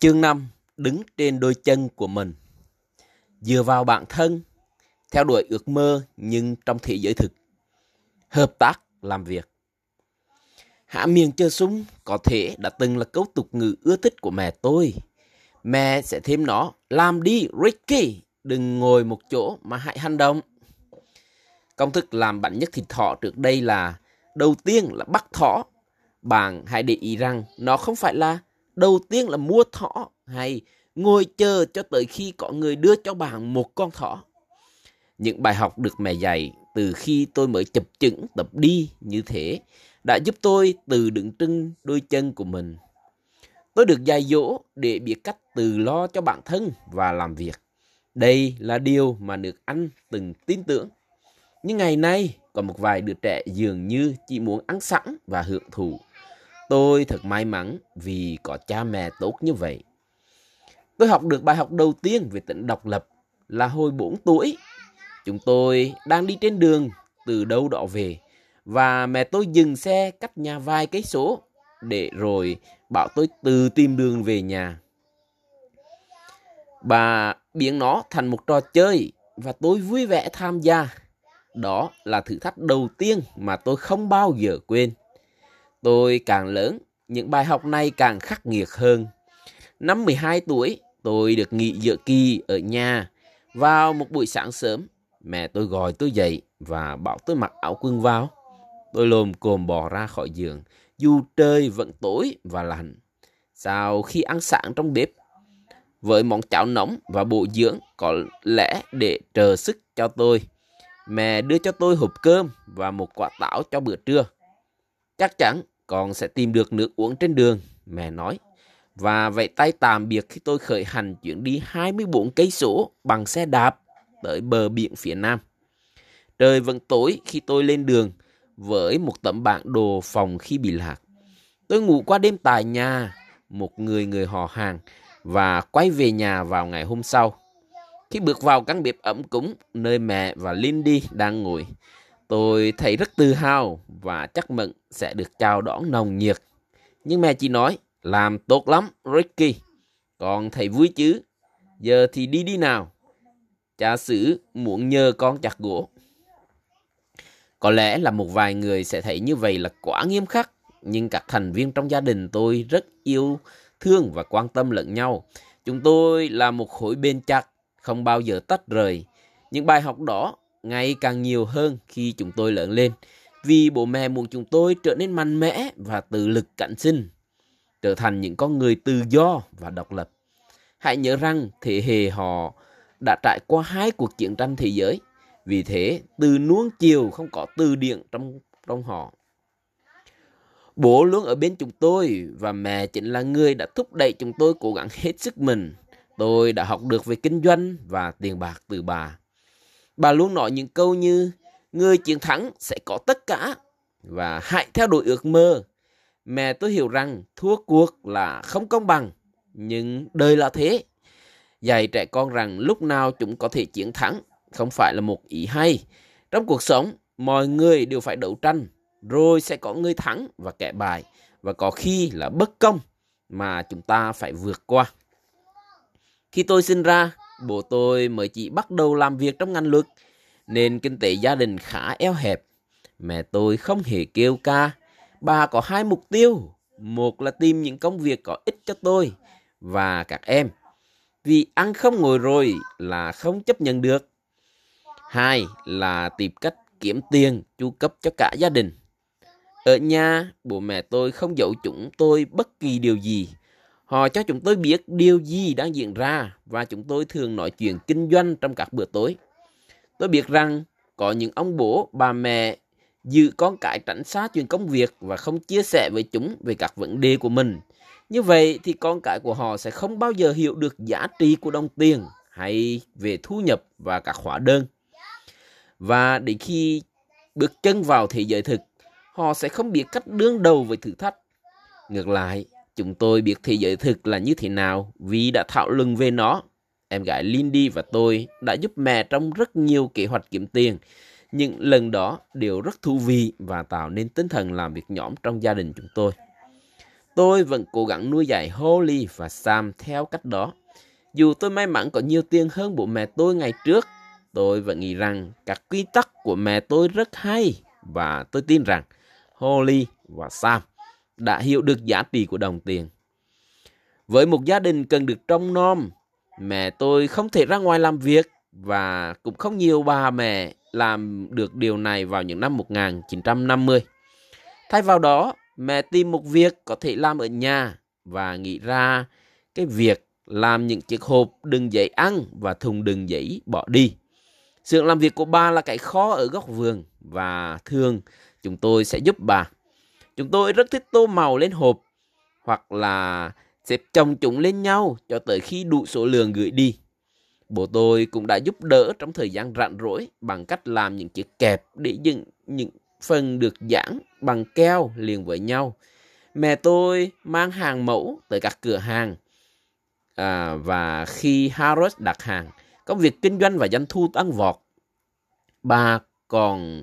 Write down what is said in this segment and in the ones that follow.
Chương 5 Đứng trên đôi chân của mình Dựa vào bản thân Theo đuổi ước mơ nhưng trong thế giới thực Hợp tác làm việc Hạ miệng chơi súng có thể đã từng là câu tục ngữ ưa thích của mẹ tôi. Mẹ sẽ thêm nó, làm đi Ricky, đừng ngồi một chỗ mà hãy hành động. Công thức làm bánh nhất thịt thỏ trước đây là đầu tiên là bắt thỏ. Bạn hãy để ý rằng nó không phải là đầu tiên là mua thỏ hay ngồi chờ cho tới khi có người đưa cho bạn một con thỏ. Những bài học được mẹ dạy từ khi tôi mới chập chững tập đi như thế đã giúp tôi từ đựng trưng đôi chân của mình. Tôi được dạy dỗ để biết cách từ lo cho bản thân và làm việc. Đây là điều mà được Anh từng tin tưởng. Nhưng ngày nay, có một vài đứa trẻ dường như chỉ muốn ăn sẵn và hưởng thụ. Tôi thật may mắn vì có cha mẹ tốt như vậy. Tôi học được bài học đầu tiên về tỉnh độc lập là hồi 4 tuổi. Chúng tôi đang đi trên đường từ đâu đó về và mẹ tôi dừng xe cách nhà vài cây số để rồi bảo tôi tự tìm đường về nhà. Bà biến nó thành một trò chơi và tôi vui vẻ tham gia. Đó là thử thách đầu tiên mà tôi không bao giờ quên. Tôi càng lớn, những bài học này càng khắc nghiệt hơn. Năm 12 tuổi, tôi được nghỉ giữa kỳ ở nhà. Vào một buổi sáng sớm, mẹ tôi gọi tôi dậy và bảo tôi mặc áo quần vào. Tôi lồm cồm bò ra khỏi giường, dù trời vẫn tối và lạnh. Sau khi ăn sáng trong bếp, với món cháo nóng và bộ dưỡng có lẽ để chờ sức cho tôi, mẹ đưa cho tôi hộp cơm và một quả táo cho bữa trưa. Chắc chắn con sẽ tìm được nước uống trên đường, mẹ nói. Và vậy tay tạm biệt khi tôi khởi hành chuyển đi 24 cây số bằng xe đạp tới bờ biển phía nam. Trời vẫn tối khi tôi lên đường với một tấm bản đồ phòng khi bị lạc. Tôi ngủ qua đêm tại nhà, một người người họ hàng và quay về nhà vào ngày hôm sau. Khi bước vào căn bếp ấm cúng nơi mẹ và Lindy đang ngồi, tôi thấy rất tự hào và chắc mừng sẽ được chào đón nồng nhiệt. Nhưng mẹ chỉ nói, làm tốt lắm, Ricky. Con thấy vui chứ? Giờ thì đi đi nào. Cha xử muốn nhờ con chặt gỗ. Có lẽ là một vài người sẽ thấy như vậy là quá nghiêm khắc, nhưng các thành viên trong gia đình tôi rất yêu thương và quan tâm lẫn nhau. Chúng tôi là một khối bên chặt, không bao giờ tách rời. Những bài học đó ngày càng nhiều hơn khi chúng tôi lớn lên, vì bố mẹ muốn chúng tôi trở nên mạnh mẽ và tự lực cạnh sinh, trở thành những con người tự do và độc lập. Hãy nhớ rằng thế hệ họ đã trải qua hai cuộc chiến tranh thế giới vì thế, từ nuông chiều không có từ điển trong trong họ. Bố luôn ở bên chúng tôi và mẹ chính là người đã thúc đẩy chúng tôi cố gắng hết sức mình. Tôi đã học được về kinh doanh và tiền bạc từ bà. Bà luôn nói những câu như người chiến thắng sẽ có tất cả và hãy theo đuổi ước mơ. Mẹ tôi hiểu rằng thua cuộc là không công bằng, nhưng đời là thế. Dạy trẻ con rằng lúc nào chúng có thể chiến thắng không phải là một ý hay. Trong cuộc sống, mọi người đều phải đấu tranh, rồi sẽ có người thắng và kẻ bại, và có khi là bất công mà chúng ta phải vượt qua. Khi tôi sinh ra, bố tôi mới chỉ bắt đầu làm việc trong ngành luật, nên kinh tế gia đình khá eo hẹp. Mẹ tôi không hề kêu ca. Bà có hai mục tiêu. Một là tìm những công việc có ích cho tôi và các em. Vì ăn không ngồi rồi là không chấp nhận được. Hai là tìm cách kiếm tiền chu cấp cho cả gia đình. Ở nhà, bố mẹ tôi không giấu chúng tôi bất kỳ điều gì. Họ cho chúng tôi biết điều gì đang diễn ra và chúng tôi thường nói chuyện kinh doanh trong các bữa tối. Tôi biết rằng có những ông bố, bà mẹ giữ con cái tránh xa chuyện công việc và không chia sẻ với chúng về các vấn đề của mình. Như vậy thì con cái của họ sẽ không bao giờ hiểu được giá trị của đồng tiền hay về thu nhập và các hóa đơn. Và đến khi bước chân vào thế giới thực, họ sẽ không biết cách đương đầu với thử thách. Ngược lại, chúng tôi biết thế giới thực là như thế nào vì đã thảo luận về nó. Em gái Lindy và tôi đã giúp mẹ trong rất nhiều kế hoạch kiếm tiền. Những lần đó đều rất thú vị và tạo nên tinh thần làm việc nhóm trong gia đình chúng tôi. tôi vẫn cố gắng nuôi dạy Holly và Sam theo cách đó. Dù tôi may mắn có nhiều tiền hơn bố mẹ tôi ngày trước, tôi vẫn nghĩ rằng các quy tắc của mẹ tôi rất hay và tôi tin rằng Holly và Sam đã hiểu được giá trị của đồng tiền. Với một gia đình cần được trông nom, mẹ tôi không thể ra ngoài làm việc và cũng không nhiều bà mẹ làm được điều này vào những năm 1950. Thay vào đó, mẹ tìm một việc có thể làm ở nhà và nghĩ ra cái việc làm những chiếc hộp đựng giấy ăn và thùng đựng giấy bỏ đi. Sự làm việc của bà là cái khó ở góc vườn và thường chúng tôi sẽ giúp bà. Chúng tôi rất thích tô màu lên hộp hoặc là xếp chồng chúng lên nhau cho tới khi đủ số lượng gửi đi. Bố tôi cũng đã giúp đỡ trong thời gian rạn rỗi bằng cách làm những chiếc kẹp để dựng những phần được giãn bằng keo liền với nhau. Mẹ tôi mang hàng mẫu tới các cửa hàng à, và khi Harrods đặt hàng, công việc kinh doanh và doanh thu tăng vọt. Bà còn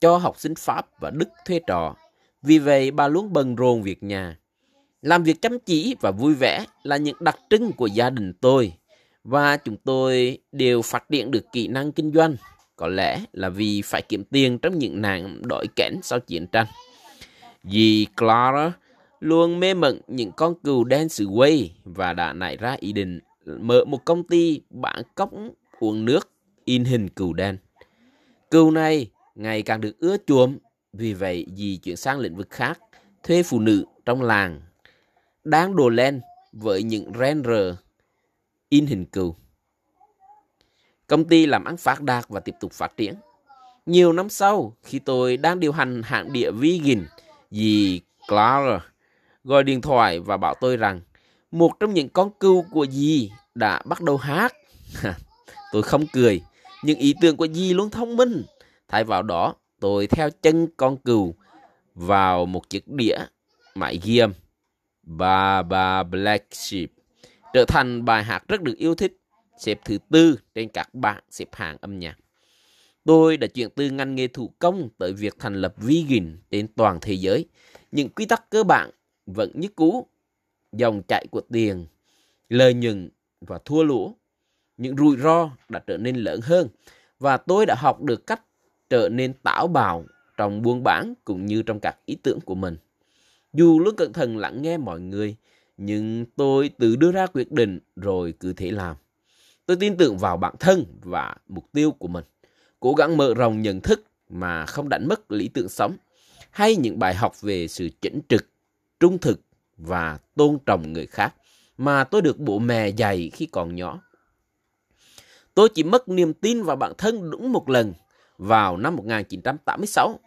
cho học sinh Pháp và Đức thuê trò. Vì vậy bà luôn bận rộn việc nhà. Làm việc chăm chỉ và vui vẻ là những đặc trưng của gia đình tôi và chúng tôi đều phát triển được kỹ năng kinh doanh. Có lẽ là vì phải kiếm tiền trong những nạn đổi kẽn sau chiến tranh. Dì Clara luôn mê mẩn những con cừu đen xứ quay và đã nảy ra ý định mở một công ty bán cốc uống nước in hình cừu đen. Cừu này ngày càng được ưa chuộng, vì vậy dì chuyển sang lĩnh vực khác, thuê phụ nữ trong làng đang đồ lên với những render in hình cừu. Công ty làm ăn phát đạt và tiếp tục phát triển. Nhiều năm sau, khi tôi đang điều hành hãng địa vegan, dì Clara gọi điện thoại và bảo tôi rằng một trong những con cừu của dì đã bắt đầu hát. tôi không cười, nhưng ý tưởng của dì luôn thông minh. Thay vào đó, tôi theo chân con cừu vào một chiếc đĩa máy ghi âm. Baba Black Sheep trở thành bài hát rất được yêu thích, xếp thứ tư trên các bảng xếp hạng âm nhạc. Tôi đã chuyển từ ngành nghề thủ công tới việc thành lập vegan trên toàn thế giới. Những quy tắc cơ bản vẫn như cũ, dòng chảy của tiền, lợi nhuận và thua lỗ. Những rủi ro đã trở nên lớn hơn và tôi đã học được cách trở nên táo bạo trong buôn bán cũng như trong các ý tưởng của mình. Dù luôn cẩn thận lắng nghe mọi người, nhưng tôi tự đưa ra quyết định rồi cứ thế làm. Tôi tin tưởng vào bản thân và mục tiêu của mình, cố gắng mở rộng nhận thức mà không đánh mất lý tưởng sống, hay những bài học về sự chỉnh trực, trung thực và tôn trọng người khác mà tôi được bố mẹ dạy khi còn nhỏ. Tôi chỉ mất niềm tin vào bản thân đúng một lần vào năm 1986.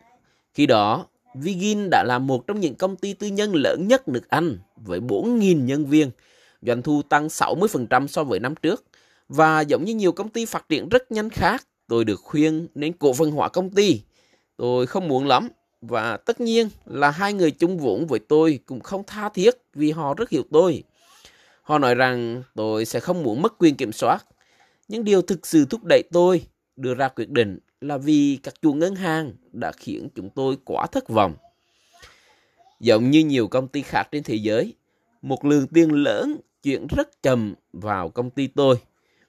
Khi đó, Vigin đã là một trong những công ty tư nhân lớn nhất nước Anh với 4.000 nhân viên, doanh thu tăng 60% so với năm trước. Và giống như nhiều công ty phát triển rất nhanh khác, tôi được khuyên nên cổ phần hóa công ty. Tôi không muốn lắm và tất nhiên là hai người chung vốn với tôi cũng không tha thiết vì họ rất hiểu tôi. Họ nói rằng tôi sẽ không muốn mất quyền kiểm soát. Nhưng điều thực sự thúc đẩy tôi đưa ra quyết định là vì các chủ ngân hàng đã khiến chúng tôi quá thất vọng. Giống như nhiều công ty khác trên thế giới, một lượng tiền lớn chuyển rất chậm vào công ty tôi.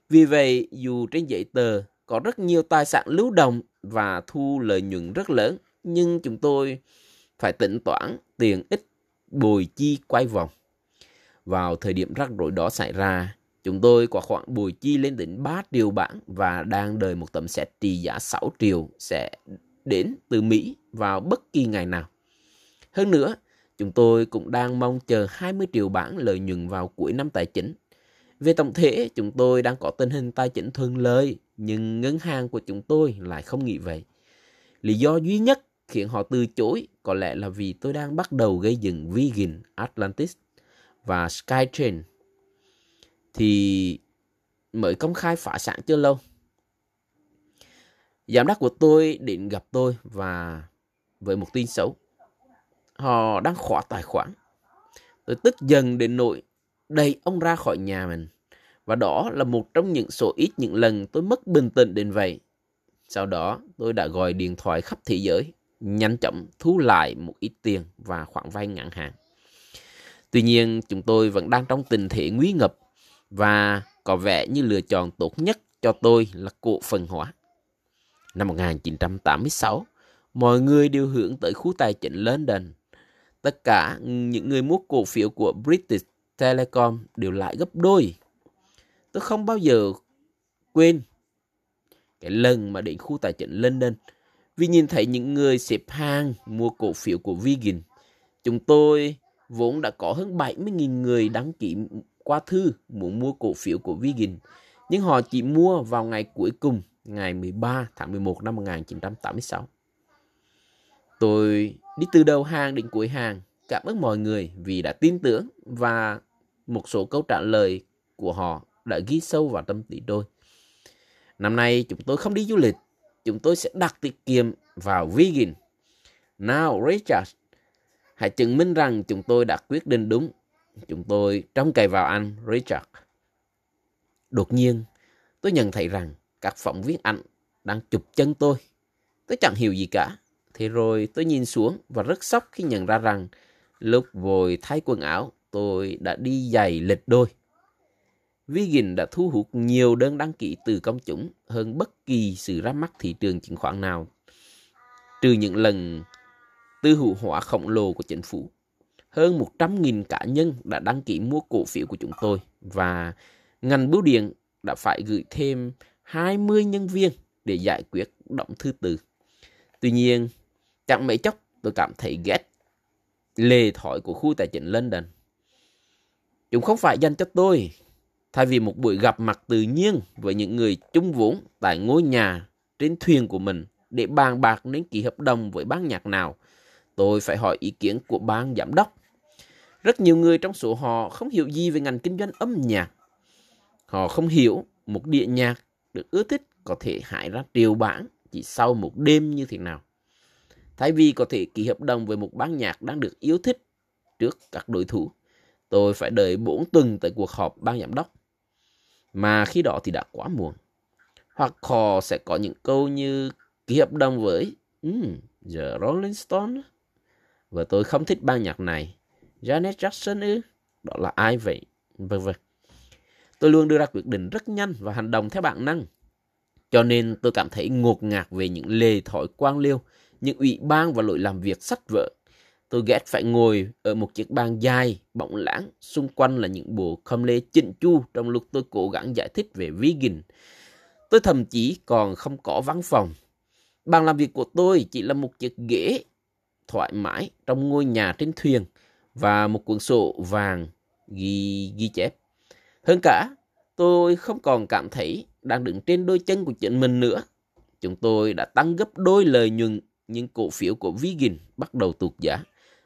Vì vậy, dù trên giấy tờ có rất nhiều tài sản lưu động và thu lợi nhuận rất lớn, nhưng chúng tôi phải tính toán tiền ít bồi chi quay vòng. Vào thời điểm rắc rối đó xảy ra, Chúng tôi có khoảng bùi chi lên đến 3 triệu bảng và đang đợi một tấm xét trị giá 6 triệu sẽ đến từ Mỹ vào bất kỳ ngày nào. Hơn nữa, chúng tôi cũng đang mong chờ 20 triệu bảng lợi nhuận vào cuối năm tài chính. Về tổng thể, chúng tôi đang có tình hình tài chính thuận lợi, nhưng ngân hàng của chúng tôi lại không nghĩ vậy. Lý do duy nhất khiến họ từ chối có lẽ là vì tôi đang bắt đầu gây dựng Vegan Atlantis và Skytrain thì mới công khai phá sản chưa lâu. Giám đốc của tôi định gặp tôi và với một tin xấu. Họ đang khóa tài khoản. Tôi tức dần đến nỗi đẩy ông ra khỏi nhà mình. Và đó là một trong những số ít những lần tôi mất bình tĩnh đến vậy. Sau đó tôi đã gọi điện thoại khắp thế giới, nhanh chóng thu lại một ít tiền và khoản vay ngắn hạn. Tuy nhiên, chúng tôi vẫn đang trong tình thế nguy ngập và có vẻ như lựa chọn tốt nhất cho tôi là cổ phần hóa. Năm 1986, mọi người đều hướng tới khu tài chính London. Tất cả những người mua cổ phiếu của British Telecom đều lại gấp đôi. Tôi không bao giờ quên cái lần mà đến khu tài chính London vì nhìn thấy những người xếp hàng mua cổ phiếu của Vigin. Chúng tôi vốn đã có hơn 70.000 người đăng ký qua thư muốn mua cổ phiếu của Vigin, nhưng họ chỉ mua vào ngày cuối cùng, ngày 13 tháng 11 năm 1986. Tôi đi từ đầu hàng đến cuối hàng, cảm ơn mọi người vì đã tin tưởng và một số câu trả lời của họ đã ghi sâu vào tâm trí tôi. Năm nay chúng tôi không đi du lịch, chúng tôi sẽ đặt tiết kiệm vào Vigin. Now, Richard, hãy chứng minh rằng chúng tôi đã quyết định đúng. Chúng tôi trông cậy vào anh, Richard. Đột nhiên, tôi nhận thấy rằng các phóng viên ảnh đang chụp chân tôi. Tôi chẳng hiểu gì cả. Thế rồi tôi nhìn xuống và rất sốc khi nhận ra rằng lúc vội thay quần áo, tôi đã đi giày lệch đôi. Vigin đã thu hút nhiều đơn đăng ký từ công chúng hơn bất kỳ sự ra mắt thị trường chứng khoán nào, trừ những lần tư hữu hóa khổng lồ của chính phủ. Hơn 100.000 cá nhân đã đăng ký mua cổ phiếu của chúng tôi và ngành bưu điện đã phải gửi thêm 20 nhân viên để giải quyết động thư từ. Tuy nhiên, chẳng mấy chốc tôi cảm thấy ghét lề thói của khu tài chính London. Chúng không phải dành cho tôi, Thay vì một buổi gặp mặt tự nhiên với những người chung vốn tại ngôi nhà trên thuyền của mình để bàn bạc đến ký hợp đồng với ban nhạc nào, tôi phải hỏi ý kiến của ban giám đốc. Rất nhiều người trong số họ không hiểu gì về ngành kinh doanh âm nhạc. Họ không hiểu một địa nhạc được ưa thích có thể hại ra triệu bản chỉ sau một đêm như thế nào. Thay vì có thể ký hợp đồng với một ban nhạc đang được yêu thích trước các đối thủ, tôi phải đợi 4 tuần tại cuộc họp ban giám đốc mà khi đó thì đã quá muộn. Hoặc họ sẽ có những câu như ký hợp đồng với um, The Rolling Stone và tôi không thích ban nhạc này. Janet Jackson ư? Đó là ai vậy? Vâng vâng. Tôi luôn đưa ra quyết định rất nhanh và hành động theo bản năng. Cho nên tôi cảm thấy ngột ngạt về những lề thói quan liêu, những ủy ban và lỗi làm việc sách vợ Tôi ghét phải ngồi ở một chiếc bàn dài, bọng lãng, xung quanh là những bộ khâm lê chỉnh chu trong lúc tôi cố gắng giải thích về vegan. Tôi thậm chí còn không có văn phòng. Bàn làm việc của tôi chỉ là một chiếc ghế thoải mái trong ngôi nhà trên thuyền và một cuốn sổ vàng ghi, ghi chép. Hơn cả, tôi không còn cảm thấy đang đứng trên đôi chân của chính mình nữa. Chúng tôi đã tăng gấp đôi lợi nhuận nhưng cổ phiếu của Vigin bắt đầu tụt giá.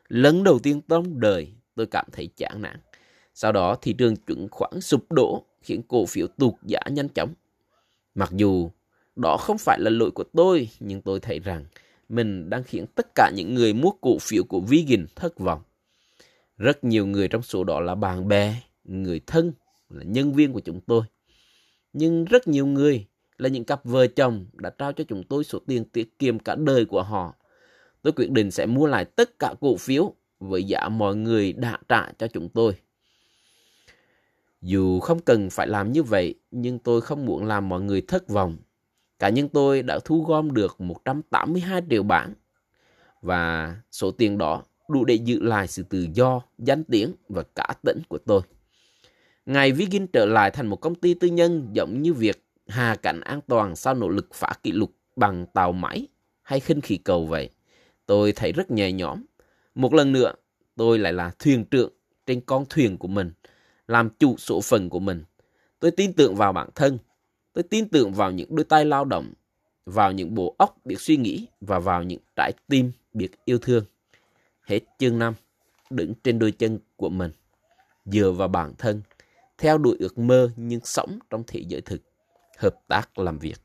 Lần đầu tiên trong đời tôi cảm thấy chán nản. Sau đó thị trường chứng khoán sụp đổ khiến cổ phiếu tụt giá nhanh chóng. Mặc dù đó không phải là lỗi của tôi, nhưng tôi thấy rằng mình đang khiến tất cả những người mua cổ phiếu của Vigin thất vọng. Rất nhiều người trong số đó là bạn bè, người thân, là nhân viên của chúng tôi. Nhưng rất nhiều người là những cặp vợ chồng đã trao cho chúng tôi số tiền tiết kiệm cả đời của họ tôi quyết định sẽ mua lại tất cả cổ phiếu với giá mọi người đã trả cho chúng tôi. Dù không cần phải làm như vậy, nhưng tôi không muốn làm mọi người thất vọng. Cá nhân tôi đã thu gom được 182 triệu bảng và số tiền đó đủ để giữ lại sự tự do, danh tiếng và cả tỉnh của tôi. Ngày Vigin trở lại thành một công ty tư nhân giống như việc hạ cảnh an toàn sau nỗ lực phá kỷ lục bằng tàu máy hay khinh khí cầu vậy. Tôi thấy rất nhẹ nhõm. Một lần nữa, tôi lại là thuyền trưởng trên con thuyền của mình, làm chủ số phận của mình. Tôi tin tưởng vào bản thân. Tôi tin tưởng vào những đôi tay lao động, vào những bộ óc biết suy nghĩ và vào những trái tim biết yêu thương. Hết chương 5, đứng trên đôi chân của mình, dựa vào bản thân, theo đuổi ước mơ nhưng sống trong thế giới thực, hợp tác làm việc.